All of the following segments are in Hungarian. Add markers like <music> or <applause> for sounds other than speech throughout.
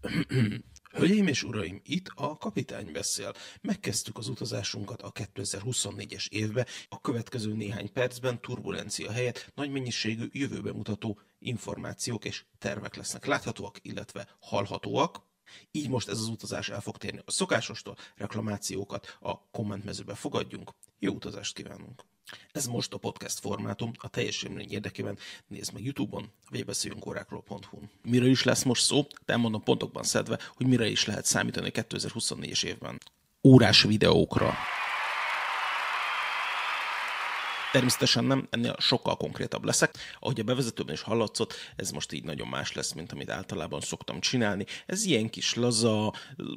<clears throat> Hölgyeim és uraim, itt a kapitány beszél. Megkezdtük az utazásunkat a 2024-es évbe. A következő néhány percben turbulencia helyett nagy mennyiségű jövőbe mutató információk és tervek lesznek láthatóak, illetve hallhatóak. Így most ez az utazás el fog térni a szokásostól, reklamációkat a kommentmezőbe fogadjunk. Jó utazást kívánunk! Ez most a podcast formátum, a teljes élmény érdekében nézd meg Youtube-on, vagy beszéljünk órákról.hu-n. Mire is lesz most szó? De elmondom pontokban szedve, hogy mire is lehet számítani 2024-es évben. Órás videókra. Természetesen nem, ennél sokkal konkrétabb leszek. Ahogy a bevezetőben is hallatszott, ez most így nagyon más lesz, mint amit általában szoktam csinálni. Ez ilyen kis laza,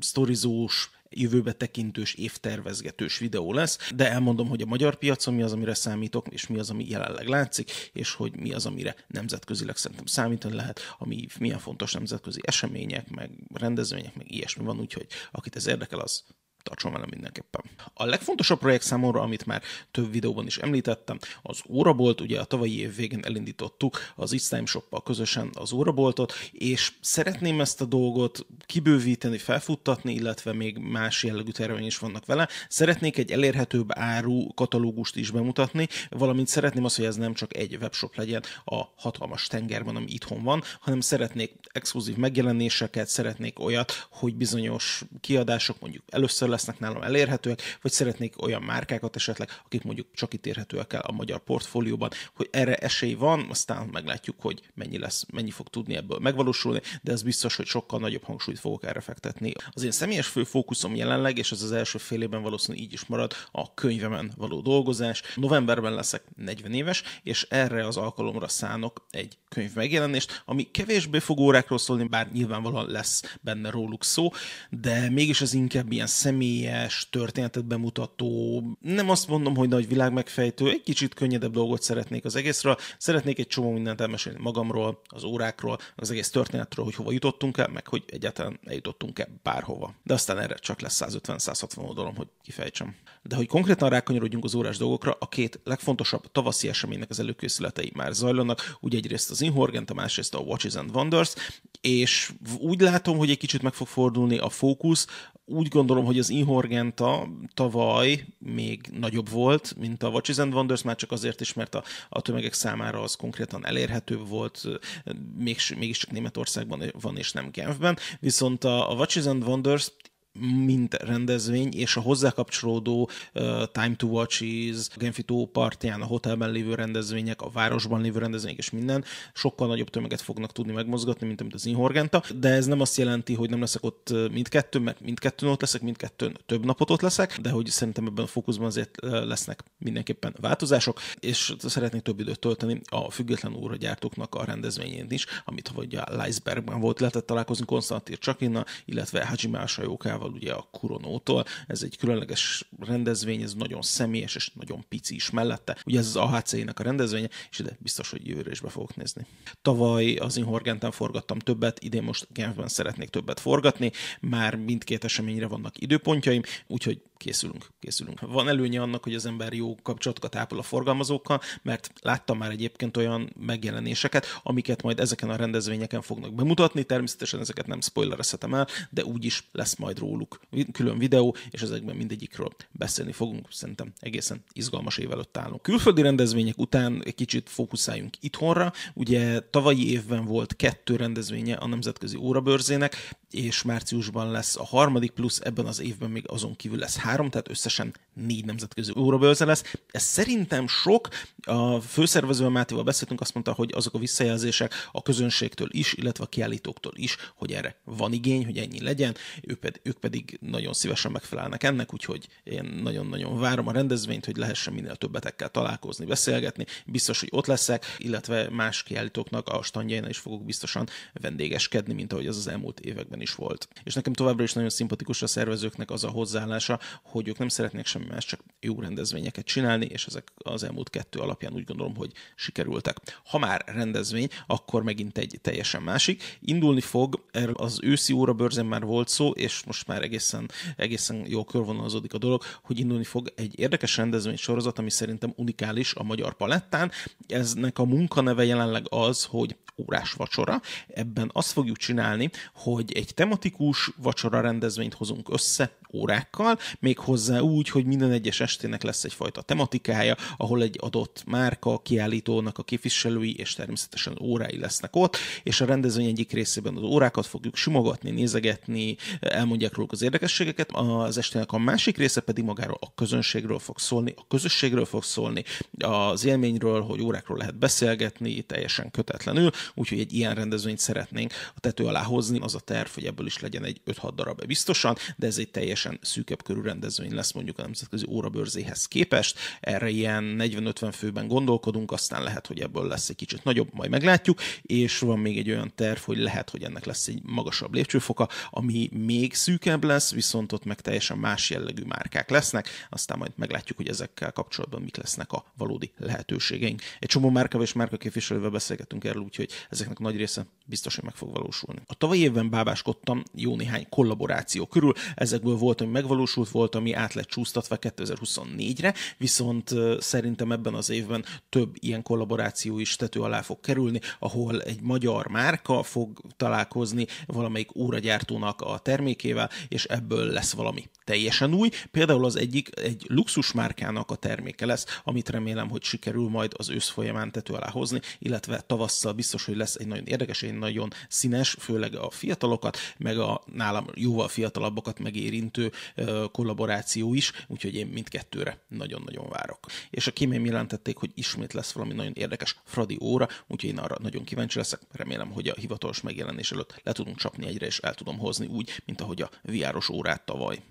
sztorizós, jövőbe tekintős, évtervezgetős videó lesz, de elmondom, hogy a magyar piacon mi az, amire számítok, és mi az, ami jelenleg látszik, és hogy mi az, amire nemzetközileg szerintem számítani lehet, ami milyen fontos nemzetközi események, meg rendezvények, meg ilyesmi van, úgyhogy akit ez érdekel, az tartson velem mindenképpen. A legfontosabb projekt számomra, amit már több videóban is említettem, az órabolt, ugye a tavalyi év végén elindítottuk az It's Time shop közösen az óraboltot, és szeretném ezt a dolgot kibővíteni, felfuttatni, illetve még más jellegű terveink is vannak vele. Szeretnék egy elérhetőbb áru katalógust is bemutatni, valamint szeretném azt, hogy ez nem csak egy webshop legyen a hatalmas tengerben, ami itthon van, hanem szeretnék exkluzív megjelenéseket, szeretnék olyat, hogy bizonyos kiadások mondjuk először lesznek nálam elérhetőek, vagy szeretnék olyan márkákat esetleg, akik mondjuk csak itt érhetőek el a magyar portfólióban, hogy erre esély van, aztán meglátjuk, hogy mennyi lesz, mennyi fog tudni ebből megvalósulni, de ez biztos, hogy sokkal nagyobb hangsúlyt fogok erre fektetni. Az én személyes fő fókuszom jelenleg, és ez az első fél évben valószínűleg így is marad, a könyvemen való dolgozás. Novemberben leszek 40 éves, és erre az alkalomra szánok egy könyv megjelenést, ami kevésbé fog órákról szólni, bár nyilvánvalóan lesz benne róluk szó, de mégis az inkább ilyen személy személyes, történetet bemutató, nem azt mondom, hogy nagy világmegfejtő, egy kicsit könnyedebb dolgot szeretnék az egészről. Szeretnék egy csomó mindent elmesélni magamról, az órákról, az egész történetről, hogy hova jutottunk el, meg hogy egyáltalán eljutottunk-e bárhova. De aztán erre csak lesz 150-160 oldalom, hogy kifejtsem. De hogy konkrétan rákanyarodjunk az órás dolgokra, a két legfontosabb tavaszi eseménynek az előkészületei már zajlanak. Ugye egyrészt az Inhorgent, a másrészt a Watches and Wonders, és úgy látom, hogy egy kicsit meg fog fordulni a fókusz, úgy gondolom, hogy az Inhorgenta tavaly még nagyobb volt, mint a Watches and Wonders, már csak azért is, mert a, a tömegek számára az konkrétan elérhető volt, mégis, mégiscsak Németországban van és nem Genfben, viszont a, a Watches and Wonders mint rendezvény, és a hozzá kapcsolódó uh, Time to Watches, a Genfito partján, a hotelben lévő rendezvények, a városban lévő rendezvények és minden sokkal nagyobb tömeget fognak tudni megmozgatni, mint amit az Inhorgenta, de ez nem azt jelenti, hogy nem leszek ott mindkettőn, mert mindkettőn ott leszek, mindkettőn több napot ott leszek, de hogy szerintem ebben a fókuszban azért lesznek mindenképpen változások, és szeretnék több időt tölteni a független óragyártóknak a rendezvényén is, amit vagy a Leisbergben volt, lehetett találkozni Konstantin Csakina, illetve Hajime Sajókával Amerikával, ugye a Kuronótól. Ez egy különleges rendezvény, ez nagyon személyes és nagyon pici is mellette. Ugye ez az AHC-nek a rendezvénye, és ide biztos, hogy jövőre is be fogok nézni. Tavaly az Inhorgenten forgattam többet, idén most Genfben szeretnék többet forgatni, már mindkét eseményre vannak időpontjaim, úgyhogy készülünk, készülünk. Van előnye annak, hogy az ember jó kapcsolatokat ápol a forgalmazókkal, mert láttam már egyébként olyan megjelenéseket, amiket majd ezeken a rendezvényeken fognak bemutatni, természetesen ezeket nem spoilerezhetem el, de úgyis lesz majd róluk külön videó, és ezekben mindegyikről beszélni fogunk. Szerintem egészen izgalmas év előtt állunk. Külföldi rendezvények után egy kicsit fókuszáljunk itthonra. Ugye tavalyi évben volt kettő rendezvénye a Nemzetközi Órabőrzének, és márciusban lesz a harmadik, plusz ebben az évben még azon kívül lesz három, tehát összesen négy nemzetközi órabőrze lesz. Ez szerintem sok. A főszervező Mátéval beszéltünk, azt mondta, hogy azok a visszajelzések a közönségtől is, illetve a kiállítóktól is, hogy erre van igény, hogy ennyi legyen, ők pedig, ők pedig nagyon szívesen megfelelnek ennek, úgyhogy én nagyon-nagyon várom a rendezvényt, hogy lehessen minél többetekkel találkozni, beszélgetni. Biztos, hogy ott leszek, illetve más kiállítóknak a standjainál is fogok biztosan vendégeskedni, mint ahogy az az elmúlt években is volt. És nekem továbbra is nagyon szimpatikus a szervezőknek az a hozzáállása, hogy ők nem szeretnék semmi más, csak jó rendezvényeket csinálni, és ezek az elmúlt kettő alapján úgy gondolom, hogy sikerültek. Ha már rendezvény, akkor megint egy teljesen másik. Indulni fog, erről az őszi óra bőrzen már volt szó, és most már egészen, egészen jól körvonalazódik a dolog, hogy indulni fog egy érdekes rendezvény sorozat, ami szerintem unikális a magyar palettán. Eznek a munkaneve jelenleg az, hogy órás vacsora. Ebben azt fogjuk csinálni, hogy egy tematikus vacsora rendezvényt hozunk össze órákkal, még hozzá úgy, hogy minden egyes estének lesz egyfajta tematikája, ahol egy adott márka kiállítónak a képviselői és természetesen órái lesznek ott, és a rendezvény egyik részében az órákat fogjuk simogatni, nézegetni, elmondják róluk az érdekességeket, az estének a másik része pedig magáról a közönségről fog szólni, a közösségről fog szólni, az élményről, hogy órákról lehet beszélgetni, teljesen kötetlenül, úgyhogy egy ilyen rendezvényt szeretnénk a tető alá hozni, az a terv, hogy ebből is legyen egy 5-6 darab biztosan, de ez egy teljesen szűkebb körű rendezvény lesz mondjuk a nemzetközi órabőrzéhez képest. Erre ilyen 40-50 főben gondolkodunk, aztán lehet, hogy ebből lesz egy kicsit nagyobb, majd meglátjuk, és van még egy olyan terv, hogy lehet, hogy ennek lesz egy magasabb lépcsőfoka, ami még szűkebb lesz, viszont ott meg teljesen más jellegű márkák lesznek, aztán majd meglátjuk, hogy ezekkel kapcsolatban mik lesznek a valódi lehetőségeink. Egy csomó márka és márka képviselővel beszélgetünk erről, úgyhogy ezeknek nagy része biztos, hogy meg fog valósulni. A tavalyi évben bábáskodtam jó néhány kollaboráció körül, ezekből volt, ami megvalósult, volt, ami át lett csúsztatva 2024-re, viszont szerintem ebben az évben több ilyen kollaboráció is tető alá fog kerülni, ahol egy magyar márka fog találkozni valamelyik óragyártónak a termékével, és ebből lesz valami teljesen új. Például az egyik egy luxus márkának a terméke lesz, amit remélem, hogy sikerül majd az ősz folyamán tető alá hozni, illetve tavasszal biztos, hogy lesz egy nagyon érdekes, egy nagyon színes, főleg a fiatalokat, meg a nálam jóval fiatalabbakat megérintő kollaboráció is, úgyhogy én mindkettőre nagyon-nagyon várok. És a kémém jelentették, hogy ismét lesz valami nagyon érdekes Fradi óra, úgyhogy én arra nagyon kíváncsi leszek. Remélem, hogy a hivatalos megjelenés előtt le tudunk csapni egyre, és el tudom hozni úgy, mint ahogy a VR-os órát tavaly.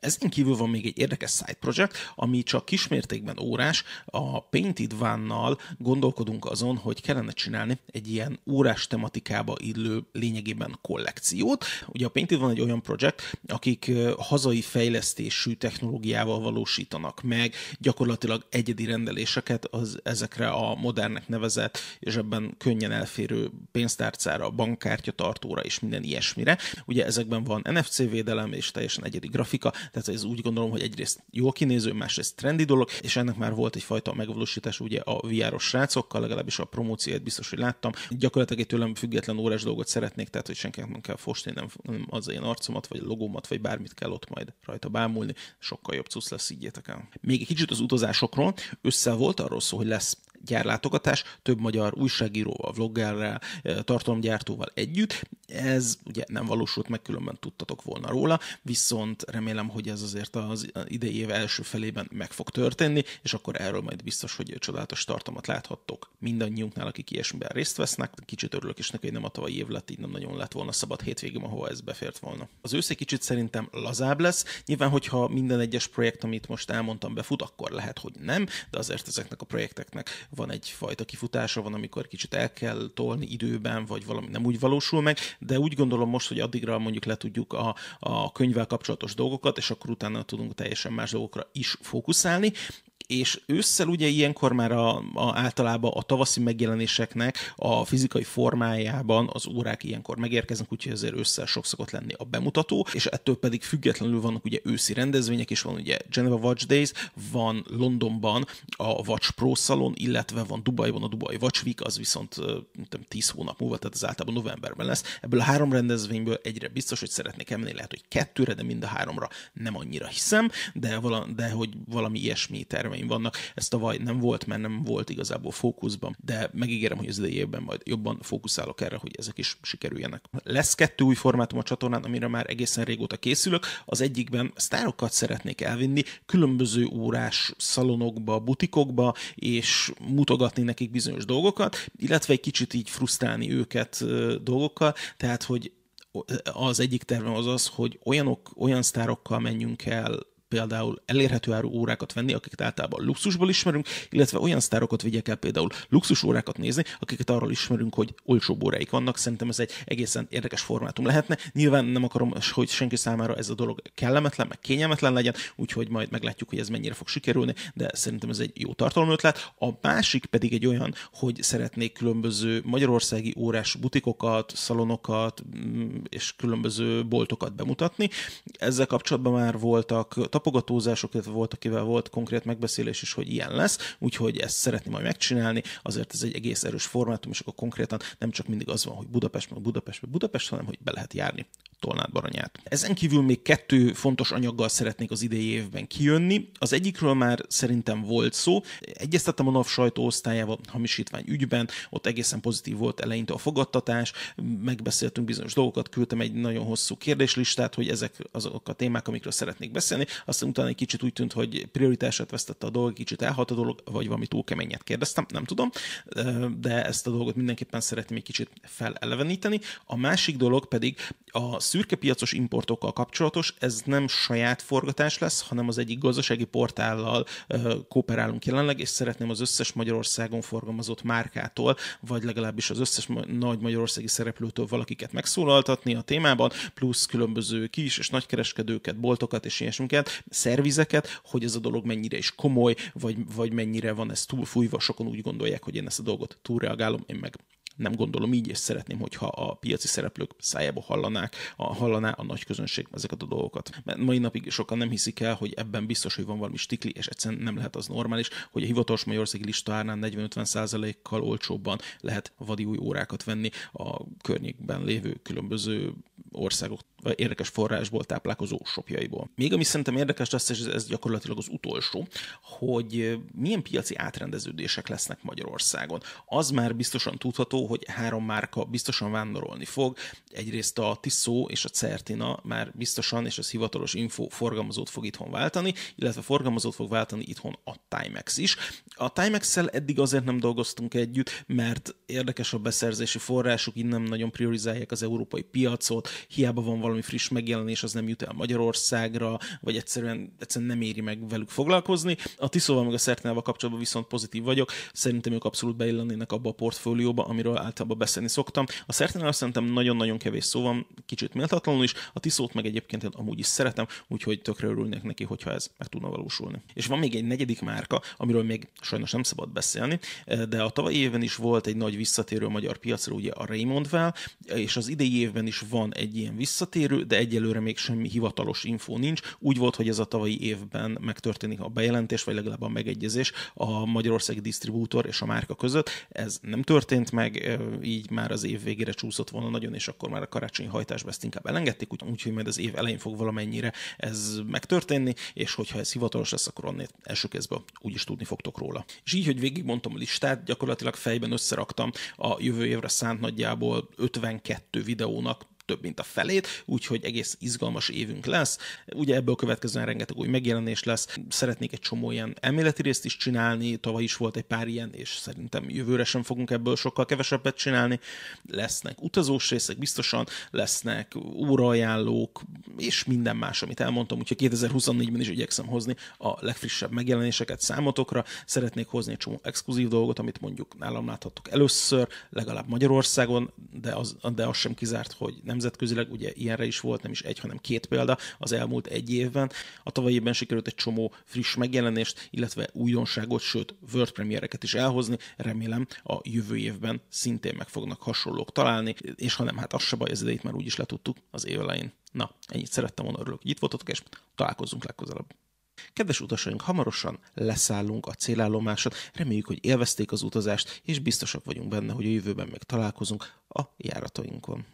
Ezen kívül van még egy érdekes side project, ami csak kismértékben órás. A Painted Van-nal gondolkodunk azon, hogy kellene csinálni egy ilyen órás tematikába illő lényegében kollekciót. Ugye a Painted van egy olyan projekt, akik hazai fejlesztésű technológiával valósítanak meg gyakorlatilag egyedi rendeléseket az ezekre a modernnek nevezett, és ebben könnyen elférő pénztárcára, bankkártya tartóra és minden ilyesmire. Ugye ezekben van NFC védelem és teljesen egyedi grafika, tehát ez úgy gondolom, hogy egyrészt jól kinéző, másrészt trendi dolog, és ennek már volt egyfajta megvalósítás ugye a VR-os srácokkal, legalábbis a promóciót biztos, hogy láttam. Gyakorlatilag egy tőlem független órás dolgot szeretnék, tehát hogy senkinek nem kell fostni, nem, nem az én arcomat, vagy logómat, vagy bármit kell ott majd rajta bámulni, sokkal jobb cusz lesz, így el. Még egy kicsit az utazásokról, össze volt arról szó, hogy lesz gyárlátogatás több magyar újságíróval, vloggerrel, tartalomgyártóval együtt. Ez ugye nem valósult meg, különben tudtatok volna róla, viszont remélem, hogy ez azért az idei év első felében meg fog történni, és akkor erről majd biztos, hogy csodálatos tartalmat láthattok mindannyiunknál, akik ilyesmiben részt vesznek. Kicsit örülök is neki, hogy nem a tavalyi év lett, így nem nagyon lett volna szabad hétvégém, ahova ez befért volna. Az ősz egy kicsit szerintem lazább lesz. Nyilván, hogyha minden egyes projekt, amit most elmondtam, befut, akkor lehet, hogy nem, de azért ezeknek a projekteknek van egyfajta kifutása, van, amikor kicsit el kell tolni időben, vagy valami nem úgy valósul meg, de úgy gondolom most, hogy addigra mondjuk le tudjuk a, a könyvvel kapcsolatos dolgokat, és akkor utána tudunk teljesen más dolgokra is fókuszálni és ősszel ugye ilyenkor már a, a, általában a tavaszi megjelenéseknek a fizikai formájában az órák ilyenkor megérkeznek, úgyhogy ezért ősszel sok szokott lenni a bemutató, és ettől pedig függetlenül vannak ugye őszi rendezvények, és van ugye Geneva Watch Days, van Londonban a Watch Pro Salon, illetve van Dubajban a Dubai Watch Week, az viszont nem 10 hónap múlva, tehát az általában novemberben lesz. Ebből a három rendezvényből egyre biztos, hogy szeretnék emelni, lehet, hogy kettőre, de mind a háromra nem annyira hiszem, de, vala, de hogy valami ilyesmi terve problémáim vannak. Ez tavaly nem volt, mert nem volt igazából fókuszban, de megígérem, hogy az idei évben majd jobban fókuszálok erre, hogy ezek is sikerüljenek. Lesz kettő új formátum a csatornán, amire már egészen régóta készülök. Az egyikben sztárokat szeretnék elvinni, különböző órás szalonokba, butikokba, és mutogatni nekik bizonyos dolgokat, illetve egy kicsit így frusztrálni őket dolgokkal, tehát hogy az egyik tervem az az, hogy olyanok, olyan sztárokkal menjünk el például elérhető áru órákat venni, akiket általában luxusból ismerünk, illetve olyan sztárokat vigyek el például luxus órákat nézni, akiket arról ismerünk, hogy olcsóbb óráik vannak. Szerintem ez egy egészen érdekes formátum lehetne. Nyilván nem akarom, hogy senki számára ez a dolog kellemetlen, meg kényelmetlen legyen, úgyhogy majd meglátjuk, hogy ez mennyire fog sikerülni, de szerintem ez egy jó tartalomötlet. A másik pedig egy olyan, hogy szeretnék különböző magyarországi órás butikokat, szalonokat mm, és különböző boltokat bemutatni. Ezzel kapcsolatban már voltak tapogatózások, illetve volt, akivel volt konkrét megbeszélés is, hogy ilyen lesz, úgyhogy ezt szeretném majd megcsinálni, azért ez egy egész erős formátum, és akkor konkrétan nem csak mindig az van, hogy Budapest, meg Budapest, meg Budapest, hanem hogy be lehet járni Tolnát Baranyát. Ezen kívül még kettő fontos anyaggal szeretnék az idei évben kijönni. Az egyikről már szerintem volt szó. Egyeztettem a NAV sajtóosztályával hamisítvány ügyben, ott egészen pozitív volt eleinte a fogadtatás, megbeszéltünk bizonyos dolgokat, küldtem egy nagyon hosszú kérdéslistát, hogy ezek azok a témák, amikről szeretnék beszélni. Aztán utána egy kicsit úgy tűnt, hogy prioritását vesztette a dolog, kicsit elhat a dolog, vagy valami túl keményet kérdeztem, nem tudom, de ezt a dolgot mindenképpen szeretném egy kicsit feleleveníteni. A másik dolog pedig a szürke piacos importokkal kapcsolatos, ez nem saját forgatás lesz, hanem az egyik gazdasági portállal kooperálunk jelenleg, és szeretném az összes Magyarországon forgalmazott márkától, vagy legalábbis az összes nagy magyarországi szereplőtől valakiket megszólaltatni a témában, plusz különböző kis és nagykereskedőket, boltokat és ilyesmiket, szervizeket, hogy ez a dolog mennyire is komoly, vagy, vagy mennyire van ez túlfújva, sokan úgy gondolják, hogy én ezt a dolgot túlreagálom, én meg nem gondolom így, és szeretném, hogyha a piaci szereplők szájába hallanák, a, hallaná a nagy közönség ezeket a dolgokat. Mert mai napig sokan nem hiszik el, hogy ebben biztos, hogy van valami stikli, és egyszerűen nem lehet az normális, hogy a hivatalos Magyarországi lista árnán 40-50 kal olcsóbban lehet vadi új órákat venni a környékben lévő különböző országok érdekes forrásból táplálkozó shopjaiból. Még ami szerintem érdekes lesz, és ez gyakorlatilag az utolsó, hogy milyen piaci átrendeződések lesznek Magyarországon. Az már biztosan tudható, hogy három márka biztosan vándorolni fog. Egyrészt a Tissot és a Certina már biztosan, és az hivatalos info forgalmazót fog itthon váltani, illetve forgalmazót fog váltani itthon a Timex is. A Timex-szel eddig azért nem dolgoztunk együtt, mert érdekes a beszerzési forrásuk, innen nagyon priorizálják az európai piacot, hiába van valami friss megjelenés, az nem jut el Magyarországra, vagy egyszerűen, egyszerűen nem éri meg velük foglalkozni. A Tiszóval meg a Szertinával kapcsolatban viszont pozitív vagyok, szerintem ők abszolút beillennének abba a portfólióba, amiről általában beszélni szoktam. A Szertinával szerintem nagyon-nagyon kevés szó van, kicsit méltatlanul is, a Tiszót meg egyébként én amúgy is szeretem, úgyhogy tökre örülnék neki, hogyha ez meg tudna valósulni. És van még egy negyedik márka, amiről még sajnos nem szabad beszélni, de a tavalyi évben is volt egy nagy visszatérő a magyar piacra, ugye a Raymondvel, és az idei évben is van egy ilyen visszatérő, de egyelőre még semmi hivatalos info nincs. Úgy volt, hogy ez a tavalyi évben megtörténik a bejelentés, vagy legalább a megegyezés a magyarországi disztribútor és a márka között. Ez nem történt meg, így már az év végére csúszott volna nagyon, és akkor már a karácsonyi hajtásba ezt inkább elengedték, úgyhogy majd az év elején fog valamennyire ez megtörténni, és hogyha ez hivatalos lesz, akkor onnét első kezdben úgyis tudni fogtok róla. És így, hogy végigmondtam a listát, gyakorlatilag fejben összeraktam a jövő évre szánt nagyjából 52 videónak több mint a felét, úgyhogy egész izgalmas évünk lesz. Ugye ebből következően rengeteg új megjelenés lesz. Szeretnék egy csomó ilyen elméleti részt is csinálni, tavaly is volt egy pár ilyen, és szerintem jövőre sem fogunk ebből sokkal kevesebbet csinálni. Lesznek utazós részek biztosan, lesznek óraajánlók, és minden más, amit elmondtam, úgyhogy 2024-ben is igyekszem hozni a legfrissebb megjelenéseket számotokra. Szeretnék hozni egy csomó exkluzív dolgot, amit mondjuk nálam láthattok először, legalább Magyarországon, de az, de az sem kizárt, hogy nem nemzetközileg, ugye ilyenre is volt nem is egy, hanem két példa az elmúlt egy évben. A tavalyi évben sikerült egy csomó friss megjelenést, illetve újdonságot, sőt, World Premiereket is elhozni. Remélem a jövő évben szintén meg fognak hasonlók találni, és ha nem, hát az se baj, ez idejét már úgyis letudtuk az év elején. Na, ennyit szerettem volna, örülök, hogy itt voltatok, és találkozzunk legközelebb. Kedves utasaink, hamarosan leszállunk a célállomáson, reméljük, hogy élvezték az utazást, és biztosak vagyunk benne, hogy a jövőben még találkozunk a járatainkon.